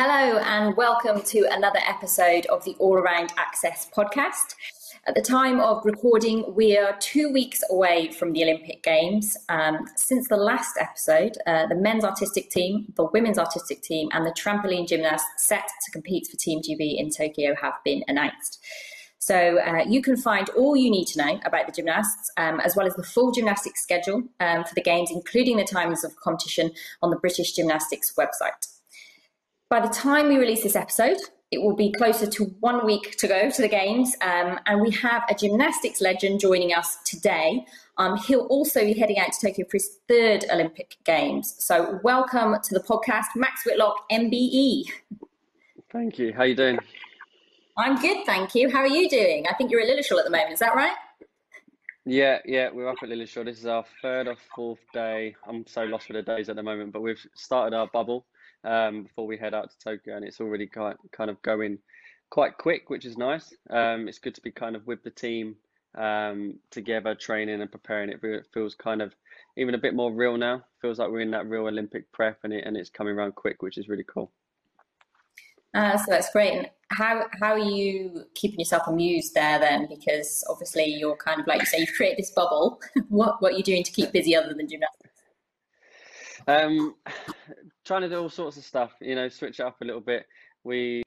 Hello, and welcome to another episode of the All Around Access podcast. At the time of recording, we are two weeks away from the Olympic Games. Um, since the last episode, uh, the men's artistic team, the women's artistic team, and the trampoline gymnasts set to compete for Team GB in Tokyo have been announced. So uh, you can find all you need to know about the gymnasts, um, as well as the full gymnastics schedule um, for the Games, including the times of competition, on the British Gymnastics website. By the time we release this episode, it will be closer to one week to go to the Games, um, and we have a gymnastics legend joining us today. Um, he'll also be heading out to Tokyo for his third Olympic Games. So, welcome to the podcast, Max Whitlock, MBE. Thank you. How are you doing? I'm good, thank you. How are you doing? I think you're at Lilleshall at the moment. Is that right? Yeah, yeah, we're up at Lilleshall. This is our third or fourth day. I'm so lost with the days at the moment, but we've started our bubble um, before we head out to Tokyo, and it's already kind kind of going quite quick, which is nice. Um, it's good to be kind of with the team um, together, training and preparing. It feels kind of even a bit more real now. Feels like we're in that real Olympic prep, and it and it's coming around quick, which is really cool. Uh, so that's great. And how how are you keeping yourself amused there then? Because obviously you're kind of like you say you've created this bubble. what what are you doing to keep busy other than gymnastics? Um, trying to do all sorts of stuff. You know, switch it up a little bit. We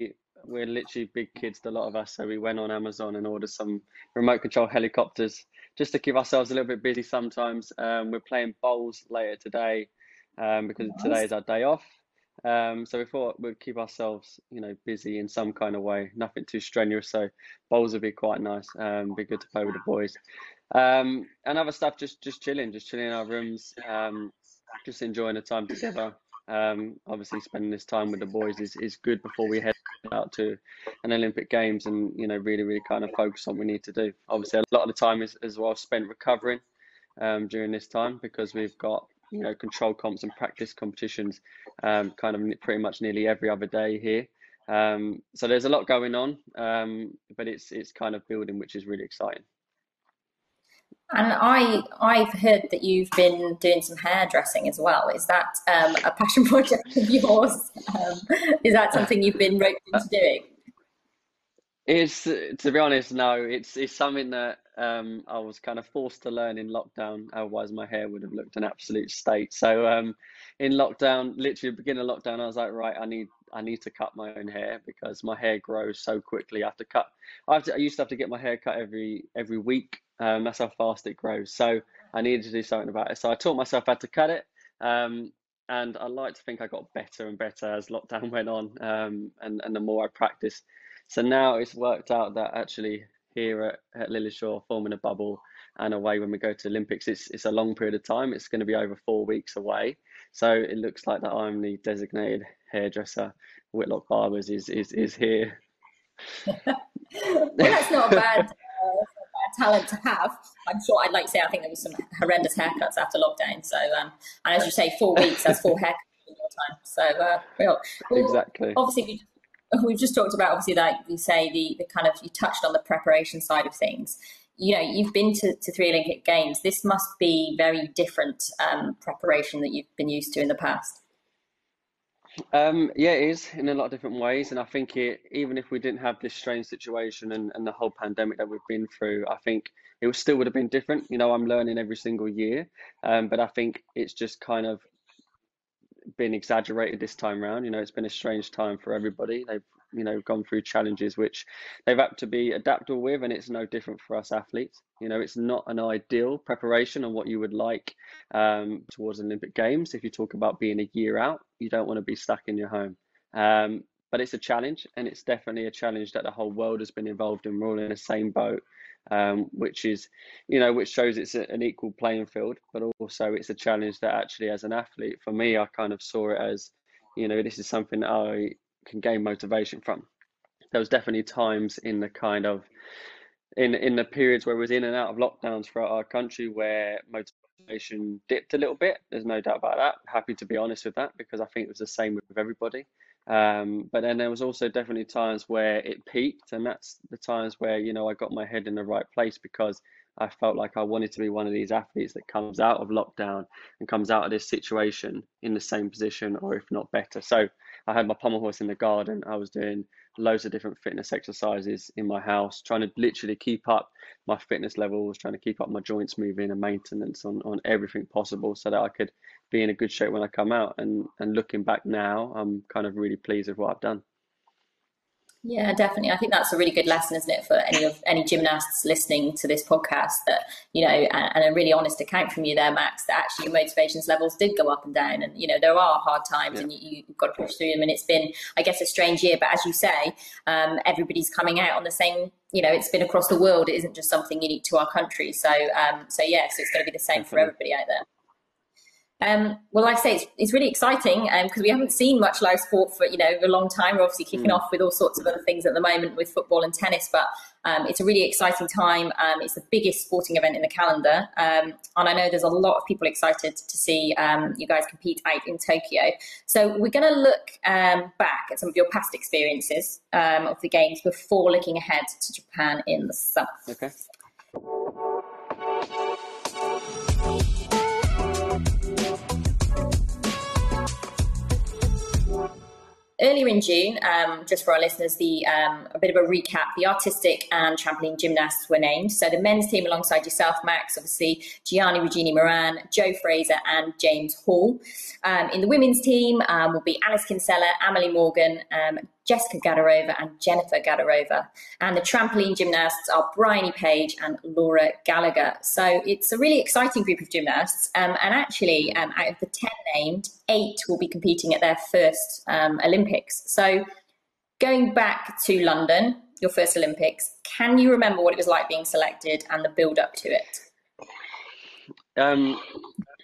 we're literally big kids, a lot of us. So we went on Amazon and ordered some remote control helicopters just to keep ourselves a little bit busy. Sometimes um, we're playing bowls later today um, because nice. today is our day off. Um, so we thought we'd keep ourselves, you know, busy in some kind of way. Nothing too strenuous. So bowls would be quite nice. Um, be good to play with the boys. Um, and other stuff, just just chilling, just chilling in our rooms. Um, just enjoying the time together. Um, obviously, spending this time with the boys is, is good before we head out to an Olympic Games and you know really really kind of focus on what we need to do. Obviously, a lot of the time is as well spent recovering um, during this time because we've got you know control comps and practice competitions um, kind of pretty much nearly every other day here. Um, so there's a lot going on, um, but it's it's kind of building, which is really exciting. And I, I've heard that you've been doing some hairdressing as well. Is that um, a passion project of yours? Um, is that something you've been roped into doing? It's to be honest, no. It's it's something that um, I was kind of forced to learn in lockdown. Otherwise, my hair would have looked an absolute state. So um, in lockdown, literally beginning of lockdown, I was like, right, I need I need to cut my own hair because my hair grows so quickly. I have to cut. I, to, I used to have to get my hair cut every every week um, that's how fast it grows. So I needed to do something about it. So I taught myself how to cut it. Um, and I like to think I got better and better as lockdown went on um, and, and the more I practiced. So now it's worked out that actually here at, at forming a bubble and away when we go to Olympics, it's, it's a long period of time. It's going to be over four weeks away. So it looks like that I'm the designated hairdresser. Whitlock Barbers is, is, is here. well, that's not a bad talent to have. I'm sure I'd like to say I think there was some horrendous haircuts after lockdown. So, um, and as you say, four weeks, that's four haircuts in your time. So, uh, well, exactly. Obviously, we've just talked about obviously like you say the, the kind of you touched on the preparation side of things. You know, you've been to, to three Olympic Games. This must be very different um, preparation that you've been used to in the past. Um, yeah, it is in a lot of different ways, and I think it even if we didn't have this strange situation and, and the whole pandemic that we've been through, I think it still would have been different. You know, I'm learning every single year, um, but I think it's just kind of been exaggerated this time around. You know, it's been a strange time for everybody. They've you know gone through challenges which they've had to be adaptable with, and it's no different for us athletes. You know, it's not an ideal preparation on what you would like um, towards Olympic Games. If you talk about being a year out, you don't want to be stuck in your home. Um, but it's a challenge, and it's definitely a challenge that the whole world has been involved in. We're all in the same boat, um, which is, you know, which shows it's a, an equal playing field. But also, it's a challenge that actually, as an athlete, for me, I kind of saw it as, you know, this is something I can gain motivation from. There was definitely times in the kind of in in the periods where we was in and out of lockdowns throughout our country where motivation dipped a little bit. There's no doubt about that. Happy to be honest with that because I think it was the same with everybody. Um, but then there was also definitely times where it peaked, and that's the times where you know I got my head in the right place because I felt like I wanted to be one of these athletes that comes out of lockdown and comes out of this situation in the same position or if not better. So I had my pommel horse in the garden. I was doing loads of different fitness exercises in my house, trying to literally keep up my fitness levels, trying to keep up my joints moving and maintenance on, on everything possible so that I could be in a good shape when I come out. And, and looking back now, I'm kind of really pleased with what I've done. Yeah, definitely. I think that's a really good lesson, isn't it, for any of any gymnasts listening to this podcast? That you know, and, and, a really honest account from you there, Max. That actually your motivations levels did go up and down, and you know there are hard times, yeah. and you, have got to push through them. And it's been, I guess, a strange year. But as you say, um, everybody's coming out on the same. You know, it's been across the world. It isn't just something unique to our country. So, um, so yeah, so it's going to be the same for everybody out there. Um, well, like I say, it's, it's really exciting because um, we haven't seen much live sport for you know a long time. We're obviously kicking mm. off with all sorts of other things at the moment with football and tennis, but um, it's a really exciting time. Um, it's the biggest sporting event in the calendar, um, and I know there's a lot of people excited to see um, you guys compete out in Tokyo. So we're going to look back at some of your past experiences of the games before looking ahead to Japan in the summer. Okay. Earlier in June, um, just for our listeners, the um, a bit of a recap: the artistic and trampoline gymnasts were named. So the men's team, alongside yourself, Max, obviously Giarnni Regini Moran, Joe Fraser, and James Hall. Um, in the women's team um, will be Alice Kinsella, Amelie Morgan, um, Jessica Gadirova and Jennifer Gadirova. And the trampoline gymnasts are Bryony Page and Laura Gallagher. So it's a really exciting group of gymnasts. Um, and actually, um, out of the 10 named, eight will be competing at their first um, Olympics. So going back to London, your first Olympics, can you remember what it was like being selected and the build up to it? Um,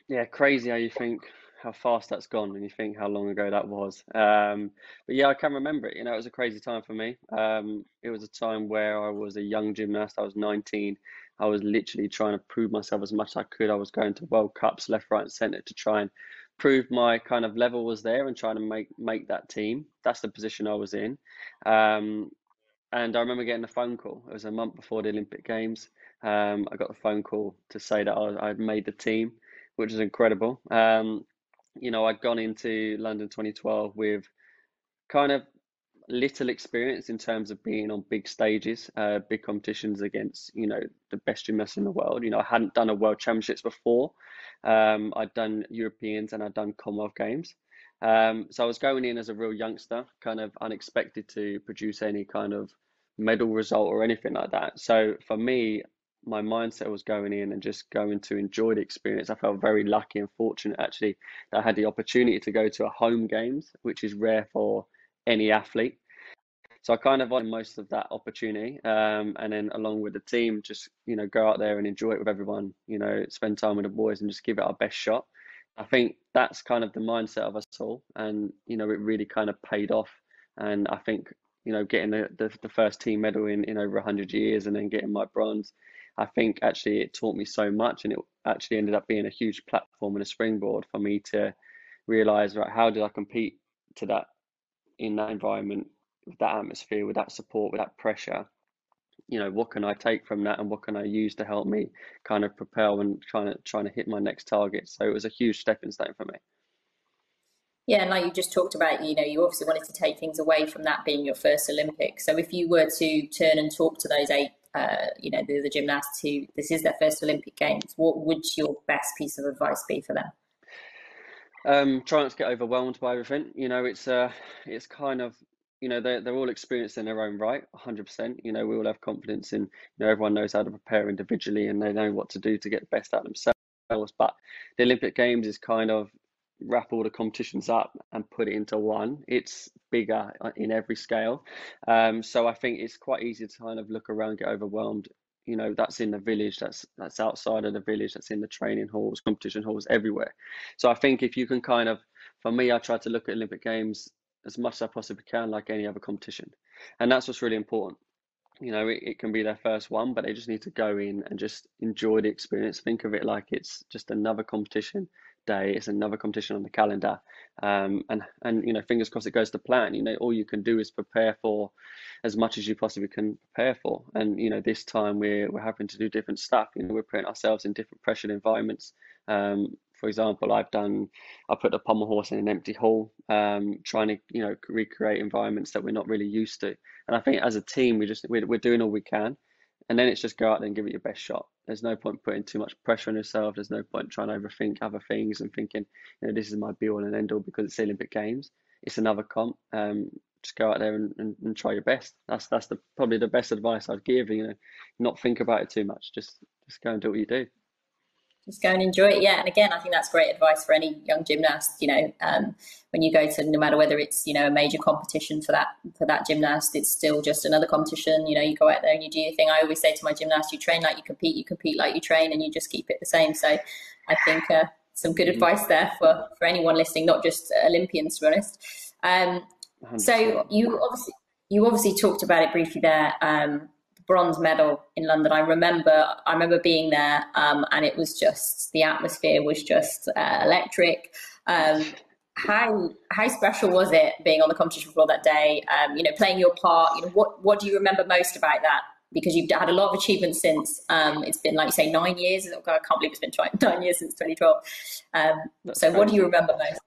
yeah, crazy how you think how fast that's gone and you think how long ago that was. Um, but yeah, I can remember it. You know, it was a crazy time for me. Um, it was a time where I was a young gymnast. I was 19. I was literally trying to prove myself as much as I could. I was going to World Cups left, right, and centre to try and prove my kind of level was there and trying to make make that team. That's the position I was in. Um, and I remember getting a phone call. It was a month before the Olympic Games. Um, I got a phone call to say that I, I'd made the team, which is incredible. Um, you know, I'd gone into London 2012 with kind of little experience in terms of being on big stages, uh, big competitions against, you know, the best gymnasts in the world. You know, I hadn't done a World Championships before. Um, I'd done Europeans and I'd done Commonwealth Games. Um, so I was going in as a real youngster, kind of unexpected to produce any kind of medal result or anything like that. So for me, my mindset was going in and just going to enjoy the experience. I felt very lucky and fortunate actually that I had the opportunity to go to a home games, which is rare for any athlete. So I kind of wanted most of that opportunity, um, and then along with the team, just you know go out there and enjoy it with everyone. You know, spend time with the boys and just give it our best shot. I think that's kind of the mindset of us all, and you know it really kind of paid off. And I think you know getting the, the, the first team medal in in over hundred years, and then getting my bronze I think actually it taught me so much, and it actually ended up being a huge platform and a springboard for me to realize right how did I compete to that in that environment with that atmosphere, with that support, with that pressure. You know, what can I take from that, and what can I use to help me kind of propel and trying to trying to hit my next target. So it was a huge stepping stone for me. Yeah, and like you just talked about, you know, you obviously wanted to take things away from that being your first Olympics. So if you were to turn and talk to those eight uh, you know, the, the gymnasts who this is their first Olympic Games, what would your best piece of advice be for them? Um, try not to get overwhelmed by everything. You know, it's uh, it's kind of you know they're they're all experienced in their own right, 100%. You know, we all have confidence in you know everyone knows how to prepare individually and they know what to do to get the best out of themselves. But the Olympic Games is kind of wrap all the competitions up and put it into one. It's bigger uh, in every scale. Um, so I think it's quite easy to kind of look around, get overwhelmed. You know, that's in the village, that's that's outside of the village, that's in the training halls, competition halls, everywhere. So I think if you can kind of, for me, I try to look at Olympic Games as much as I possibly can, like any other competition, and that's what's really important. You know, it, it can be their first one, but they just need to go in and just enjoy the experience. Think of it like it's just another competition day. It's another competition on the calendar, um, and and you know, fingers crossed it goes to plan. You know, all you can do is prepare for as much as you possibly can prepare for. And you know, this time we're we're having to do different stuff. You know, we're putting ourselves in different pressured environments. Um, for example, I've done, I put a pommel horse in an empty hall, um, trying to, you know, recreate environments that we're not really used to. And I think as a team, we just, we're, we're doing all we can. And then it's just go out there and give it your best shot. There's no point putting too much pressure on yourself. There's no point trying to overthink other things and thinking, you know, this is my be all and end all because it's the Olympic Games. It's another comp. Um, just go out there and, and, and try your best. That's that's the probably the best advice I'd give. You know, not think about it too much. Just just go and do what you do just go and enjoy it. Yeah, and again, I think that's great advice for any young gymnast. You know, um, when you go to no matter whether it's you know a major competition for that for that gymnast, it's still just another competition. You know, you go out there and you do your thing. I always say to my gymnast, you train like you compete, you compete like you train, and you just keep it the same. So, I think uh, some good advice there for for anyone listening, not just Olympians, to be honest. Um, so you obviously you obviously talked about it briefly there. Um, bronze medal in London. I remember, I remember being there, um, and it was just the atmosphere was just uh, electric. Um, how how special was it being on the competition floor that day? Um, you know, playing your part. You know, what what do you remember most about that? Because you've had a lot of achievements since. Um, it's been like you say nine years. God, I can't believe it's been nine years since 2012. Um, so, what do you remember most?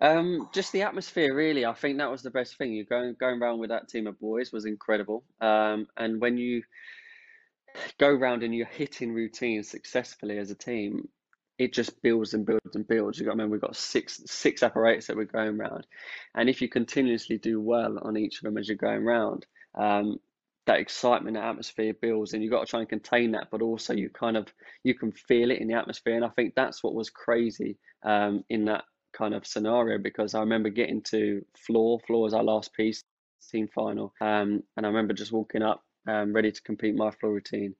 Um, just the atmosphere, really. I think that was the best thing. You going going around with that team of boys was incredible. Um, and when you go around and you're hitting routines successfully as a team, it just builds and builds and builds. You got to remember we've got six six apparatus that we're going around, and if you continuously do well on each of them as you're going around, um, that excitement, that atmosphere builds, and you've got to try and contain that, but also you kind of you can feel it in the atmosphere, and I think that's what was crazy um, in that kind of scenario because I remember getting to floor. Floor was our last piece, team final, um, and I remember just walking up, um, ready to compete my floor routine,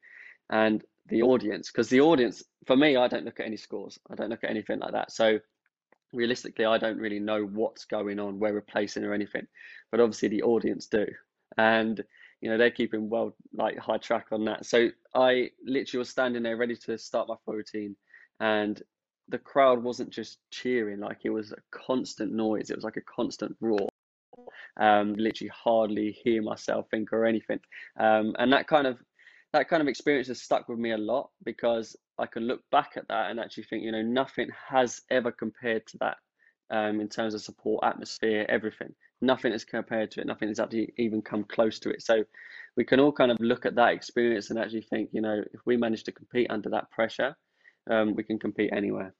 and the audience because the audience for me, I don't look at any scores. I don't look at anything like that. So realistically, I don't really know what's going on, where we're placing or anything, but obviously the audience do, and you know they're keeping well like high track on that. So I literally was standing there ready to start my floor routine, and the crowd wasn't just cheering, like it was a constant noise. It was like a constant roar. Um, literally hardly hear myself think or anything. Um, and that kind of that kind of experience has stuck with me a lot because I can look back at that and actually think, you know, nothing has ever compared to that um, in terms of support, atmosphere, everything. Nothing is compared to it. Nothing has actually even come close to it. So we can all kind of look at that experience and actually think, you know, if we manage to compete under that pressure, um, we can compete anywhere.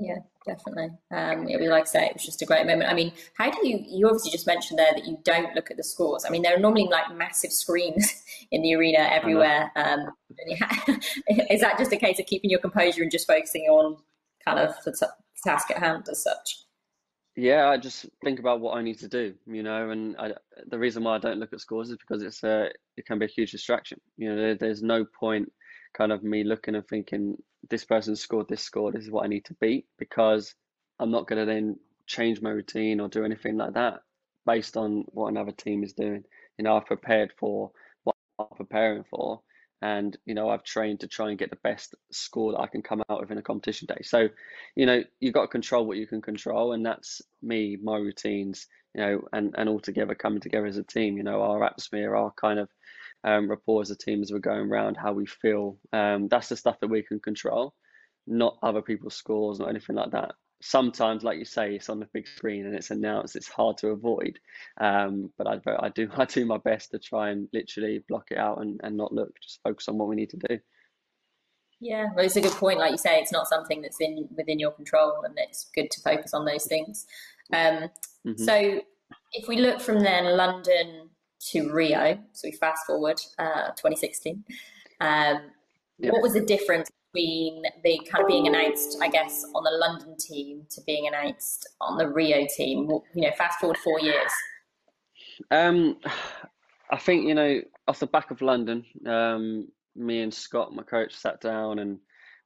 Yeah, definitely. Um, it was like I say, it was just a great moment. I mean, how do you? You obviously just mentioned there that you don't look at the scores. I mean, there are normally like massive screens in the arena everywhere. Um, is that just a case of keeping your composure and just focusing on kind of the t- task at hand as such? Yeah, I just think about what I need to do, you know, and I, the reason why I don't look at scores is because it's a it can be a huge distraction. You know, there, there's no point kind of me looking and thinking this person scored this score, this is what I need to beat because I'm not going to then change my routine or do anything like that based on what another team is doing. You know, I've prepared for what I'm preparing for, and you know, I've trained to try and get the best score that I can come out with in a competition day. So, you know, you've got to control what you can control, and that's me, my routines, you know, and and all together coming together as a team. You know, our atmosphere, our kind of um, rapport as a team as we're going around, how we feel. Um, that's the stuff that we can control, not other people's scores, not anything like that. Sometimes, like you say, it's on the big screen and it's announced. It's hard to avoid, um, but I, I do I do my best to try and literally block it out and, and not look. Just focus on what we need to do. Yeah, well, it's a good point. Like you say, it's not something that's in within your control, and it's good to focus on those things. Um, mm-hmm. So, if we look from then London to Rio. So we fast forward uh, 2016. Um, yep. What was the difference between the kind of being announced, I guess, on the London team to being announced on the Rio team? You know, fast forward four years. Um, I think you know, off the back of London, um, me and Scott, my coach, sat down and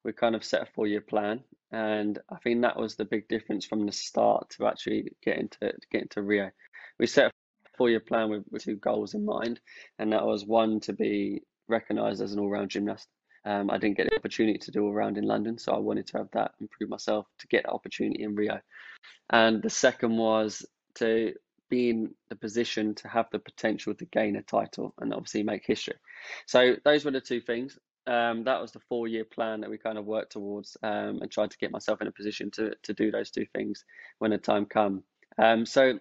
we kind of set a four-year plan, and I think that was the big difference from the start to actually getting to get into Rio. We set a four-year plan with, with two goals in mind, and that was one to be recognised as an all-round gymnast. Um, I didn't get the opportunity to do all round in London, so I wanted to have that and prove myself to get opportunity in Rio. And the second was to be in the position to have the potential to gain a title and obviously make history. So those were the two things. Um, that was the four year plan that we kind of worked towards um, and tried to get myself in a position to, to do those two things when the time come. Um, so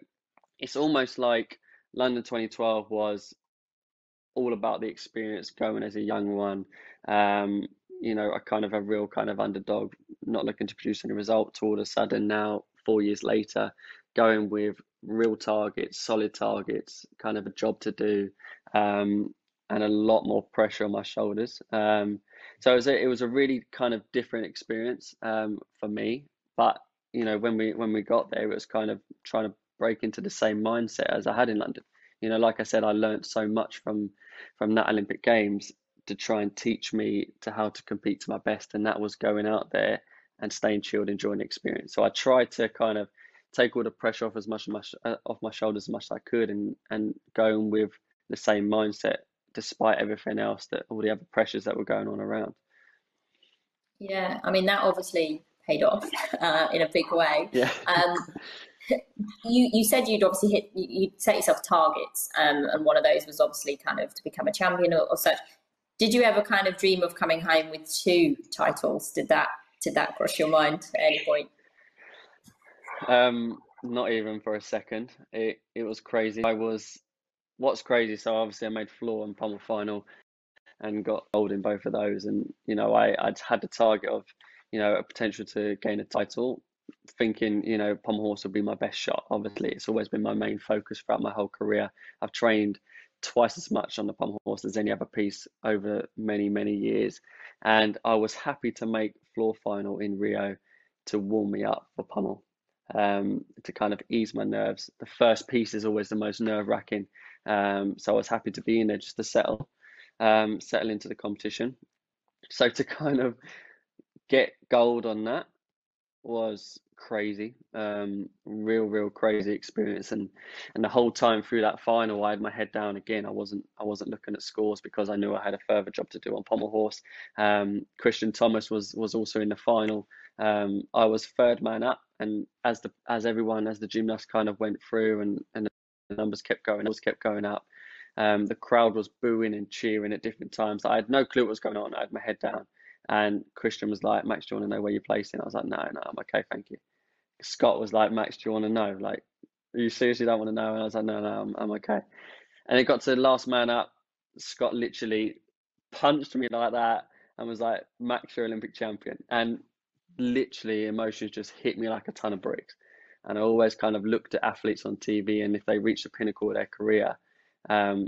it's almost like London 2012 was all about the experience going as a young one. Um, you know, a kind of a real kind of underdog, not looking to produce any result. All of a sudden now, four years later, going with real targets, solid targets, kind of a job to do, um, and a lot more pressure on my shoulders. Um, so it was a, it was a really kind of different experience um, for me. But you know, when we when we got there, it was kind of trying to break into the same mindset as I had in London. You know, like I said, I learned so much from from that Olympic Games to try and teach me to how to compete to my best, and that was going out there and staying chilled, enjoying the experience. So I tried to kind of take all the pressure off as much, much uh, off my shoulders as much as I could, and and going with the same mindset despite everything else that all the other pressures that were going on around. Yeah, I mean that obviously paid off uh, in a big way. Yeah. Um, you you said you'd obviously hit you set yourself targets, um, and one of those was obviously kind of to become a champion or, or such. Did you ever kind of dream of coming home with two titles? Did that did that cross your mind at any point? Um, not even for a second. It it was crazy. I was what's crazy. So obviously I made floor and pommel final, and got gold in both of those. And you know I I'd had the target of you know a potential to gain a title, thinking you know pommel horse would be my best shot. Obviously it's always been my main focus throughout my whole career. I've trained twice as much on the pommel horse as any other piece over many many years, and I was happy to make floor final in Rio to warm me up for pommel um, to kind of ease my nerves. The first piece is always the most nerve wracking. Um, so I was happy to be in there just to settle, um, settle into the competition. So to kind of get gold on that was crazy, um, real, real crazy experience. And and the whole time through that final, I had my head down again. I wasn't I wasn't looking at scores because I knew I had a further job to do on pommel horse. Um, Kristian Thomas was was also in the final. Um, I was third man up, and as the as everyone as the gymnast kind of went through and and the numbers kept going, numbers kept going up. Um, the crowd was booing and cheering at different times. I had no clue what was going on. I had my head down, and Kristian was like, "Max, do you want to know where you're placing?" I was like, "No, no, I'm okay, thank you." Scott was like, "Max, do you want to know? Like, you seriously don't want to know?" And I was like, "No, no, I'm, I'm okay." And it got to last man up. Scott literally punched me like that and was like, "Max, you're Olympic champion." And literally emotions just hit me like a ton of bricks. And I always kind of looked at athletes on TV, and if they reach the pinnacle of their career, um,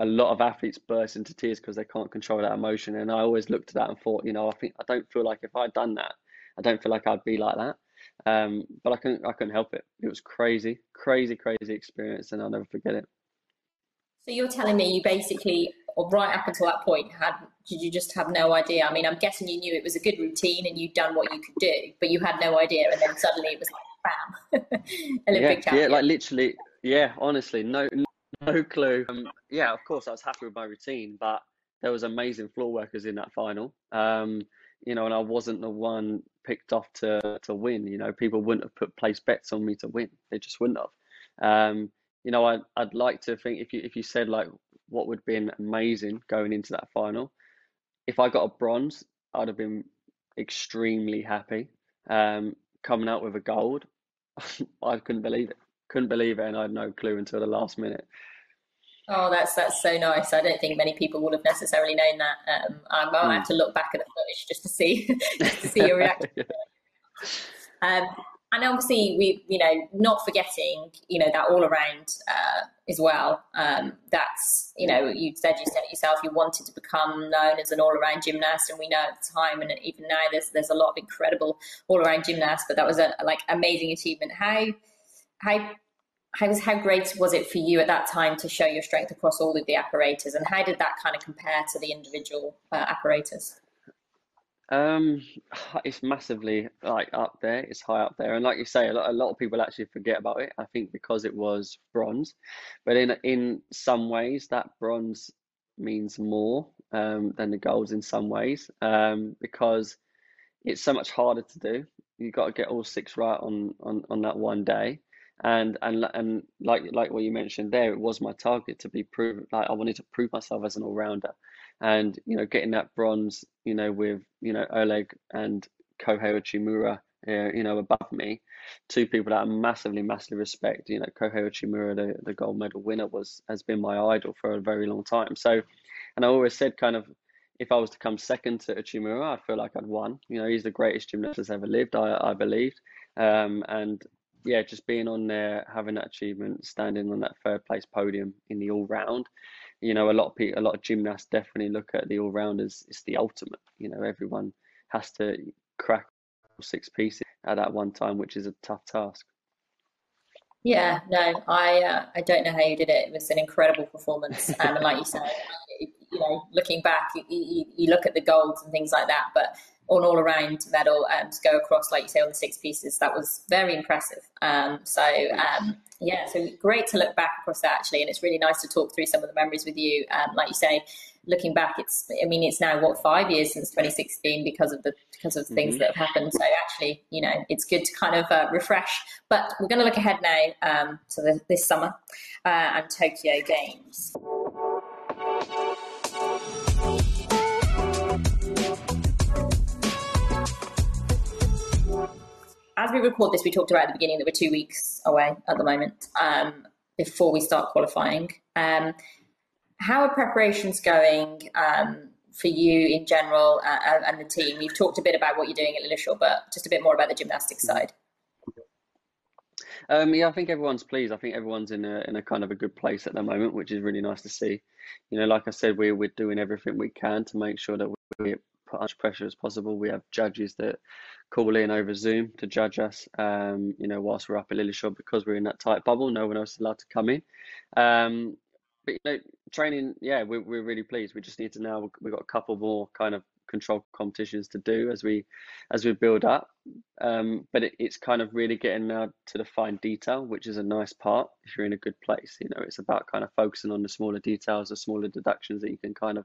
a lot of athletes burst into tears because they can't control that emotion. And I always looked at that and thought, you know, I think I don't feel like if I'd done that, I don't feel like I'd be like that. Um, but I couldn't, I couldn't help it. It was crazy, crazy, crazy experience, and I'll never forget it. So you're telling me you basically or right up until that point had did you just have no idea i mean i'm guessing you knew it was a good routine and you'd done what you could do but you had no idea and then suddenly it was like bam olympic yeah, champion. yeah like literally yeah honestly no no clue um, yeah of course i was happy with my routine but there was amazing floor workers in that final um, you know and i wasn't the one picked off to to win you know people wouldn't have put place bets on me to win they just wouldn't have um, you know, I'd, I'd like to think if you if you said like what would have been amazing going into that final, if I got a bronze, I'd have been extremely happy. Um, coming out with a gold, I couldn't believe it. Couldn't believe it, and I had no clue until the last minute. Oh, that's that's so nice. I don't think many people would have necessarily known that. Um, I might mm. have to look back at the footage just to see just to see your reaction. yeah. um, and obviously we you know not forgetting you know that all around uh, as well um, that's you know you said you said it yourself you wanted to become known as an all around gymnast and we know at the time and even now there's there's a lot of incredible all around gymnasts but that was a like amazing achievement how how how was how great was it for you at that time to show your strength across all of the apparatus and how did that kind of compare to the individual uh, apparatus um, it's massively like up there. It's high up there, and like you say, a lot, a lot of people actually forget about it. I think because it was bronze, but in in some ways that bronze means more um, than the golds in some ways um, because it's so much harder to do. You've got to get all six right on on on that one day, and and and like like what you mentioned there, it was my target to be proven. Like I wanted to prove myself as an all rounder. and you know getting that bronze, you know with you know Oleg and Kohei Uchimura, uh, you know above me, two people that I massively massively respect. You know Kohei Uchimura, the the gold medal winner, was has been my idol for a very long time. So, and I always said kind of if I was to come second to Uchimura, I feel like I'd won. You know, he's the greatest gymnast that's ever lived, I, I believed. Um, and yeah, just being on there, having that achievement, standing on that third place podium in the all round. You know, a lot of people, a lot of gymnasts definitely look at the all round as it's the ultimate. You know, everyone has to crack six pieces at that one time, which is a tough task. Yeah, no, I uh, I don't know how you did it. It was an incredible performance, um, and like you said, you know, looking back, you, you, you, look at the golds and things like that, but an all around medal um, to go across, like you say, on the six pieces, that was very impressive. Um, so, um, yeah, so great to look back across that actually, and it's really nice to talk through some of the memories with you. Um, like you say, looking back, it's I mean, it's now what five years since 2016 because of the because of the things mm-hmm. that have happened. So actually, you know, it's good to kind of uh, refresh. But we're going to look ahead now um, to the, this summer uh, and Tokyo Games. We record this, we talked about at the beginning that we're two weeks away at the moment um, before we start qualifying. Um, how are preparations going um, for you in general uh, uh, and the team? You've talked a bit about what you're doing at Lilleshall, but just a bit more about the gymnastics side. Um, yeah, I think everyone's pleased. I think everyone's in a in a kind of a good place at the moment, which is really nice to see. You know, like I said, we're we're doing everything we can to make sure that we put as much pressure as possible. We have judges that call in over Zoom to judge us. Um, you know, whilst we're up at Lilleshall because we're in that tight bubble, no one else is allowed to come in. Um, but you know, training, yeah, we're we're really pleased. We just need to now we've got a couple more kind of control competitions to do as we as we build up. Um, but it, it's kind of really getting now to the fine detail, which is a nice part if you're in a good place. You know, it's about kind of focusing on the smaller details, the smaller deductions that you can kind of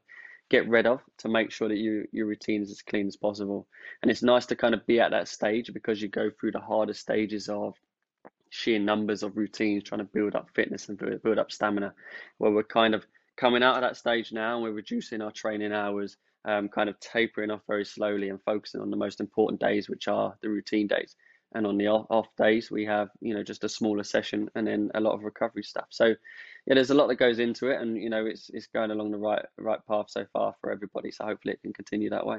get rid of to make sure that you, your routine is as clean as possible. And it's nice to kind of be at that stage because you go through the harder stages of sheer numbers of routines trying to build up fitness and build up stamina. Where we're kind of coming out of that stage now and we're reducing our training hours um, kind of tapering off very slowly and focusing on the most important days which are the routine days. And on the off days we have you know just a smaller session and then a lot of recovery stuff. So yeah there's a lot that goes into it and you know it's it's going along the right right path so far for everybody so hopefully it can continue that way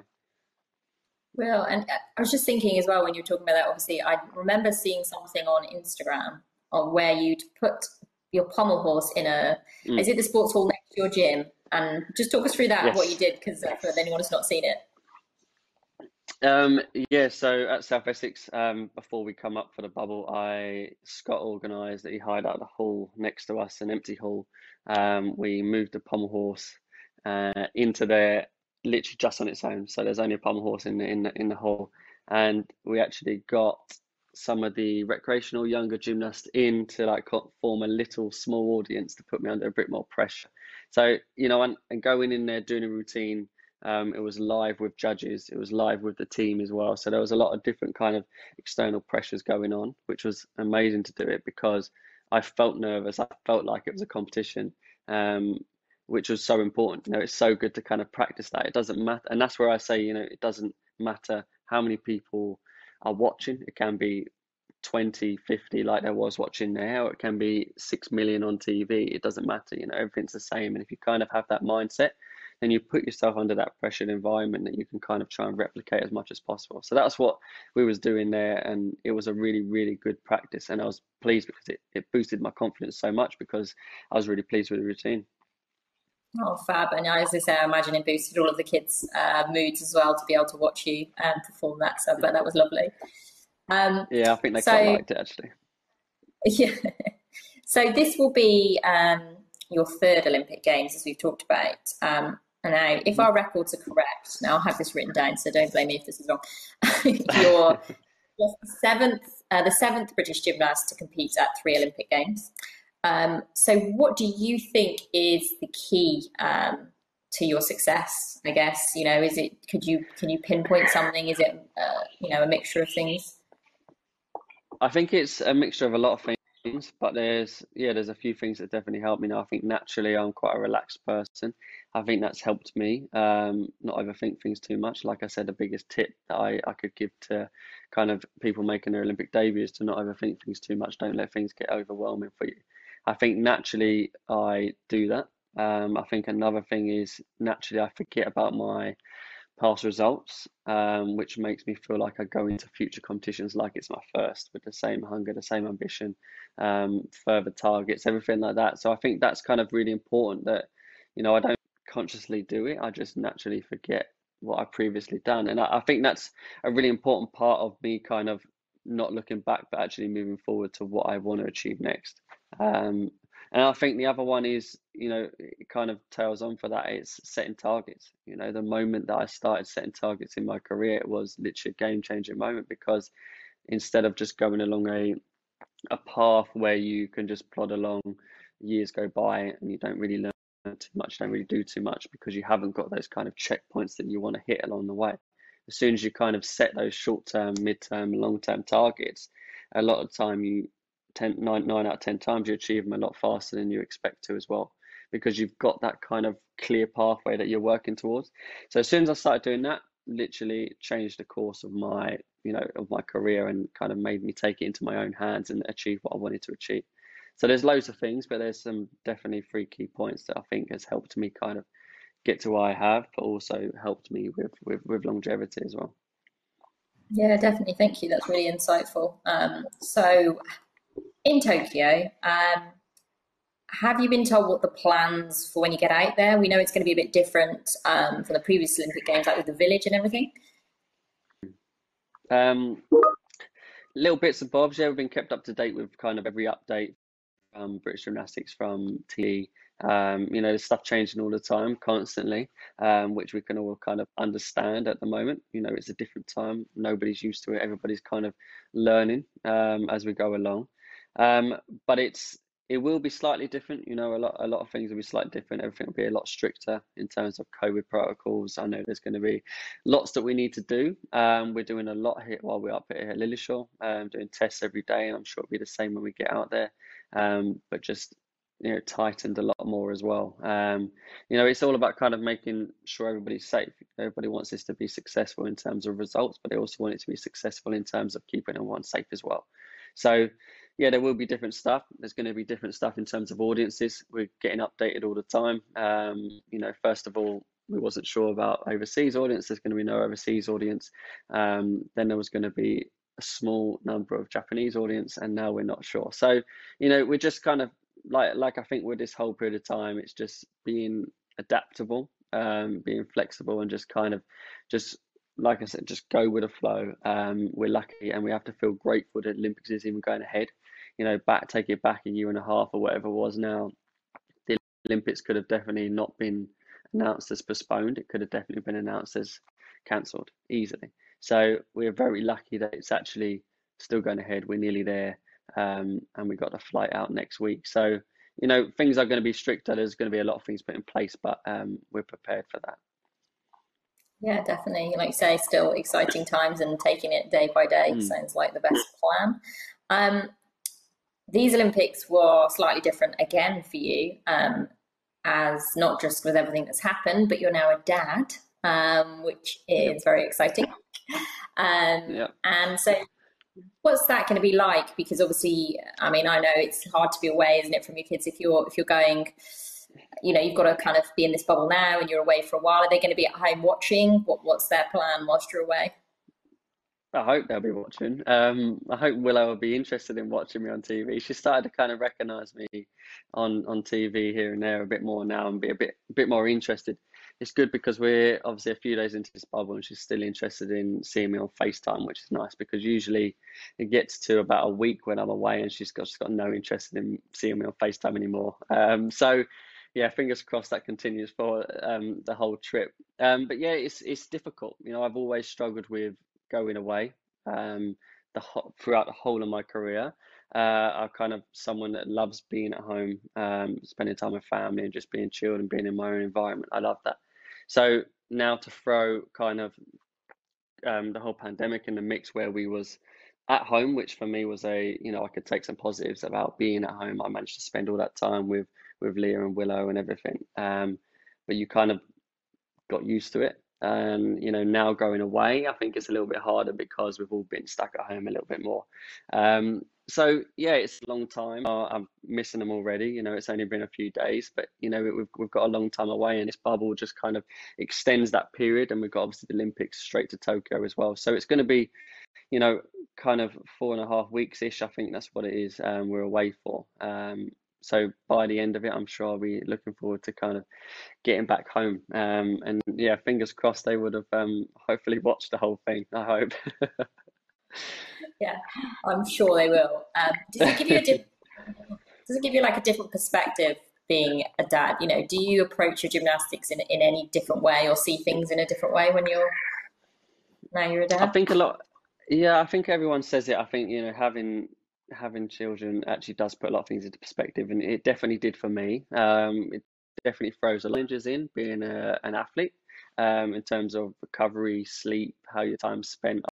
well and uh, i was just thinking as well when you were talking about that obviously i remember seeing something on instagram on where you'd put your pommel horse in a mm. is it the sports hall next to your gym and just talk us through that yes. what you did because uh, for anyone who's not seen it um, yeah, so at South Essex, um, before we come up for the bubble, I Scott organised that he hired out the hall next to us, an empty hall. Um, we moved the pommel horse uh, into there, literally just on its own. So there's only a pommel horse in the in the, in the hall, and we actually got some of the recreational younger gymnasts in to like form a little small audience to put me under a bit more pressure. So you know, and, and going in there doing a routine um, it was live with judges. It was live with the team as well. So there was a lot of different kind of external pressures going on, which was amazing to do it because I felt nervous. I felt like it was a competition, um, which was so important. You know, it's so good to kind of practice that. It doesn't matter, and that's where I say, you know, it doesn't matter how many people are watching. It can be 20, 50 like there was watching now. It can be 6 million on TV. It doesn't matter. You know, everything's the same. And if you kind of have that mindset, then you put yourself under that pressured environment that you can kind of try and replicate as much as possible. So that's what we was doing there, and it was a really, really good practice. And I was pleased because it, it boosted my confidence so much because I was really pleased with the routine. Oh, fab. And as I say, I imagine it boosted all of the kids' uh, moods as well to be able to watch you um, perform that. So, but that was lovely. Um, yeah, I think they so, quite liked it actually. Yeah. So this will be um, your third Olympic Games, as we've talked about. Um, now, if our records are correct, now I'll have this written down, so don't blame me if this is wrong. you're, you're the seventh, uh, the seventh British gymnast to compete at three Olympic Games. Um, so, what do you think is the key um, to your success? I guess you know, is it? Could you can you pinpoint something? Is it uh, you know a mixture of things? I think it's a mixture of a lot of things but there's yeah there's a few things that definitely help me now i think naturally i'm quite a relaxed person I think that's helped me um, not overthink things too much. Like I said, the biggest tip that I, I could give to kind of people making their Olympic debut is to not overthink things too much. Don't let things get overwhelming for you. I think naturally I do that. Um, I think another thing is naturally I forget about my past results, um, which makes me feel like I go into future competitions like it's my first with the same hunger, the same ambition, um, further targets, everything like that. So I think that's kind of really important that, you know, I don't consciously do it. I just naturally forget what I've previously done. And I, I think that's a really important part of me kind of not looking back, but actually moving forward to what I want to achieve next. Um, and I think the other one is, you know, it kind of tails on for that. It's setting targets. You know, the moment that I started setting targets in my career, it was literally a game changing moment because instead of just going along a a path where you can just plod along, years go by and you don't really learn too much, don't really do too much because you haven't got those kind of checkpoints that you want to hit along the way. As soon as you kind of set those short term, mid term, long term targets, a lot of time you 10, nine, nine out of 10 times you achieve them a lot faster than you expect to as well because you've got that kind of clear pathway that you're working towards. So as soon as I started doing that, literally changed the course of my, you know, of my career and kind of made me take it into my own hands and achieve what I wanted to achieve. So there's loads of things, but there's some definitely three key points that I think has helped me kind of get to where I have, but also helped me with with, with longevity as well. Yeah, definitely. Thank you. That's really insightful. Um, so in Tokyo, um, have you been told what the plans for when you get out there? We know it's going to be a bit different um, from the previous Olympic Games, like with the village and everything. Um, little bits and bobs. Yeah, we've been kept up to date with kind of every update from British Gymnastics from TV. Um, you know, stuff changing all the time, constantly, um, which we can all kind of understand at the moment. You know, it's a different time. Nobody's used to it. Everybody's kind of learning um, as we go along. Um, but it's it will be slightly different. You know, a lot a lot of things will be slightly different. Everything will be a lot stricter in terms of COVID protocols. I know there's going to be lots that we need to do. Um, we're doing a lot here while we're up here at Lilleshall, um, doing tests every day, and I'm sure it'll be the same when we get out there. Um, but just you know, tightened a lot more as well. Um, you know, it's all about kind of making sure everybody's safe. Everybody wants this to be successful in terms of results, but they also want it to be successful in terms of keeping everyone safe as well. So yeah, there will be different stuff. There's going to be different stuff in terms of audiences. We're getting updated all the time. Um, you know, first of all, we wasn't sure about overseas audience. There's going to be no overseas audience. Um, then there was going to be a small number of Japanese audience, and now we're not sure. So, you know, we're just kind of like like I think with this whole period of time, it's just being adaptable, um, being flexible, and just kind of just like I said, just go with the flow. Um, we're lucky, and we have to feel grateful that Olympics is even going ahead you know, back take it back a year and a half or whatever was now, the Olympics could have definitely not been announced as postponed. It could have definitely been announced as cancelled easily. So we're very lucky that it's actually still going ahead. We're nearly there, um, and we got the flight out next week. So you know things are going to be stricter. There's going to be a lot of things put in place, but um, we're prepared for that. Yeah, definitely. Like you say, still exciting times and taking it day by day mm. sounds like the best plan. Um, these Olympics were slightly different again for you, um, as not just with everything that's happened, but you're now a dad, um, which is very exciting. Um, yep. And so, what's that going to be like? Because obviously, I mean, I know it's hard to be away, isn't it, from your kids if you're if you're going. You know, you've got to kind of be in this bubble now, and you're away for a while. Are they going to be at home watching? What What's their plan whilst you're away? I hope they'll be watching. Um, I hope Willow will be interested in watching me on TV. She started to kind of recognise me on on TV here and there a bit more now and be a bit a bit more interested. It's good because we're obviously a few days into this bubble and she's still interested in seeing me on FaceTime, which is nice because usually it gets to about a week when I'm away and she's got she's got no interest in seeing me on FaceTime anymore. Um, so yeah, fingers crossed that continues for um, the whole trip. Um, but yeah, it's it's difficult. You know, I've always struggled with going away um, the throughout the whole of my career. Uh, I'm kind of someone that loves being at home, um, spending time with family, and just being chilled and being in my own environment. I love that. So now to throw kind of um, the whole pandemic in the mix, where we was at home, which for me was a you know I could take some positives about being at home. I managed to spend all that time with with Leah and Willow and everything. Um, but you kind of got used to it. And you know, now going away, I think it's a little bit harder because we've all been stuck at home a little bit more. Um, so yeah, it's a long time. Uh, I'm missing them already. You know, it's only been a few days, but you know, we've we've got a long time away, and this bubble just kind of extends that period. And we've got obviously the Olympics straight to Tokyo as well. So it's going to be, you know, kind of four and a half weeks ish. I think that's what it is. Um, we're away for. Um, so by the end of it, I'm sure I'll be looking forward to kind of getting back home. Um, and yeah, fingers crossed they would have um, hopefully watched the whole thing. I hope. yeah, I'm sure they will. Um, does it give you a diff- does it give you like a different perspective being a dad? You know, do you approach your gymnastics in in any different way or see things in a different way when you're now you're a dad? I think a lot. Yeah, I think everyone says it. I think you know having having children actually does put a lot of things into perspective, and it definitely did for me. Um, it definitely throws the challenges in being a, an athlete um, in terms of recovery, sleep, how your time's spent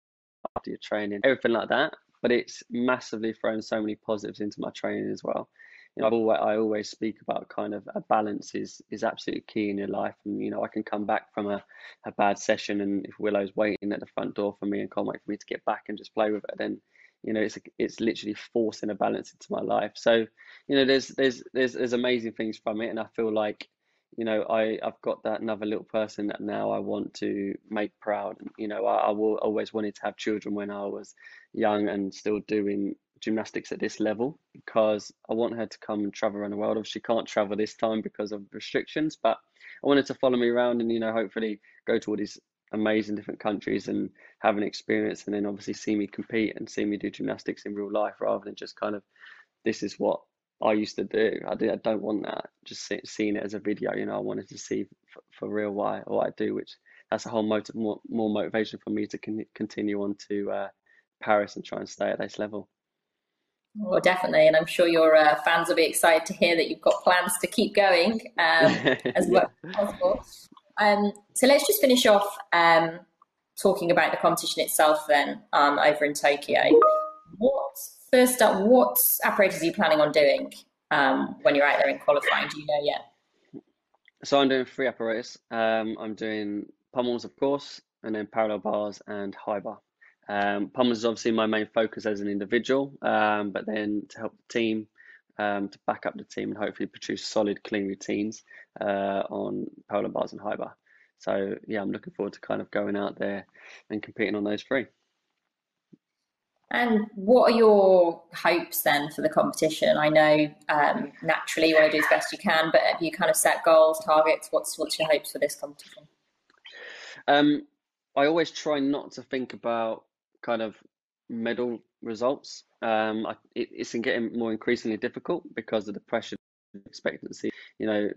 after your training, everything like that. But it's massively thrown so many positives into my training as well. You know, always, I always speak about kind of a balance is is absolutely key in your life. And you know, I can come back from a, a bad session, and if Willow's waiting at the front door for me and can't wait for me to get back and just play with it, then you know it's it's literally forcing a balance into my life. So you know there's there's there's there's amazing things from it and i feel like you know i i've got that another little person that now i want to make proud. You know i, I will always wanted to have children when i was young and still doing gymnastics at this level because i want her to come and travel around the world. Obviously she can't travel this time because of restrictions but i wanted to follow me around and you know hopefully go to all these amazing different countries and have an experience and then obviously see me compete and see me do gymnastics in real life rather than just kind of this is what I used to do. I, did, I don't want that just see, seeing it as a video. You know, I wanted to see for, for real why what I do, which that's a whole motive, more, more motivation for me to con- continue on to uh, Paris and try and stay at this level. Well, definitely, and I'm sure your uh, fans will be excited to hear that you've got plans to keep going um, as well as possible. Um, so let's just finish off um, talking about the competition itself then um, over in Tokyo. What first up? What apparatus are you planning on doing um, when you're out there in qualifying? Do you know yet? So I'm doing three apparatus. Um, I'm doing pommels, of course, and then parallel bars and high bar. Um, pommels is obviously my main focus as an individual, um, but then to help the team, um, to back up the team and hopefully produce solid, clean routines uh, on parallel bars and high bar. So yeah, I'm looking forward to kind of going out there and competing on those three. And what are your hopes then for the competition? I know um, naturally you want to do as best you can, but have you kind of set goals, targets? What's what's your hopes for this competition? Um, I always try not to think about kind of medal results. Um, I, it, it's getting more increasingly difficult because of the pressure expectancy. You know,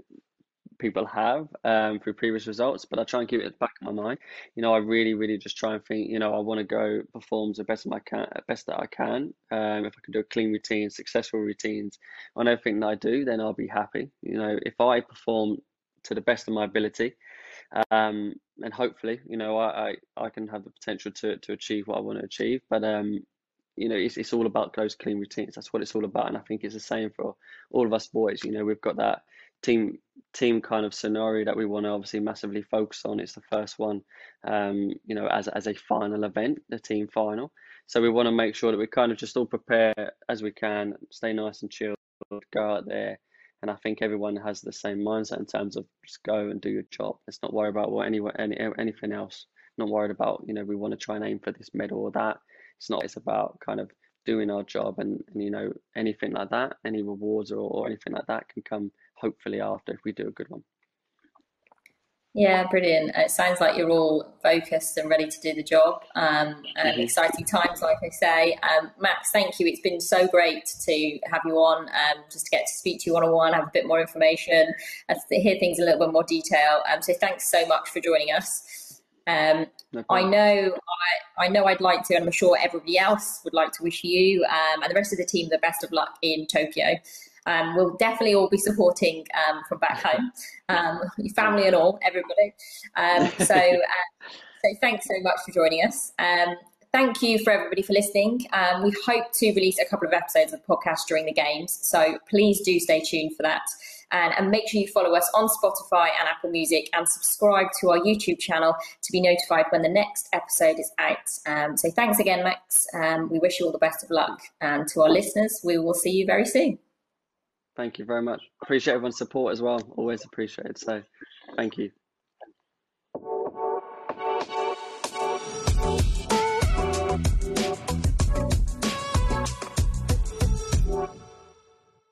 people have um, through previous results, but I try and keep it at the back of my mind. You know, I really, really just try and think, you know, I want to go perform the best of my can, best that I can. Um, if I can do a clean routine, successful routines on everything that I do, then I'll be happy. You know, if I perform to the best of my ability, um, and hopefully, you know, I, I, I can have the potential to, to achieve what I want to achieve. But um, you know, it's, it's all about those clean routines. That's what it's all about. And I think it's the same for all of us boys. You know, we've got that team team kind of scenario that we want to obviously massively focus on. It's the first one, um, you know, as as a final event, the team final. So we want to make sure that we kind of just all prepare as we can, stay nice and chilled, go out there. And I think everyone has the same mindset in terms of just go and do your job. Let's not worry about what any, any anything else. Not worried about, you know, we want to try and aim for this medal or that. It's not. It's about kind of doing our job and, and you know anything like that any rewards or, or anything like that can come hopefully after if we do a good one. Yeah, brilliant. It sounds like you're all focused and ready to do the job. Um, and mm-hmm. exciting times, like I say. Um, Max, thank you. It's been so great to have you on, um, just to get to speak to you one on one, have a bit more information, and hear things in a little bit more detail. Um, so thanks so much for joining us. Um, no I know, I, I, know, I'd like to, and I'm sure everybody else would like to wish you um, and the rest of the team the best of luck in Tokyo. Um, we'll definitely all be supporting um, from back home, um, your family and all, everybody. Um, so, uh, so thanks so much for joining us. Um, thank you for everybody for listening. Um, we hope to release a couple of episodes of the podcast during the games, so please do stay tuned for that. And, and make sure you follow us on Spotify and Apple Music and subscribe to our YouTube channel to be notified when the next episode is out. Um, so thanks again, Max. Um, we wish you all the best of luck. And to our listeners, we will see you very soon. Thank you very much. Appreciate everyone's support as well. Always appreciated. So thank you.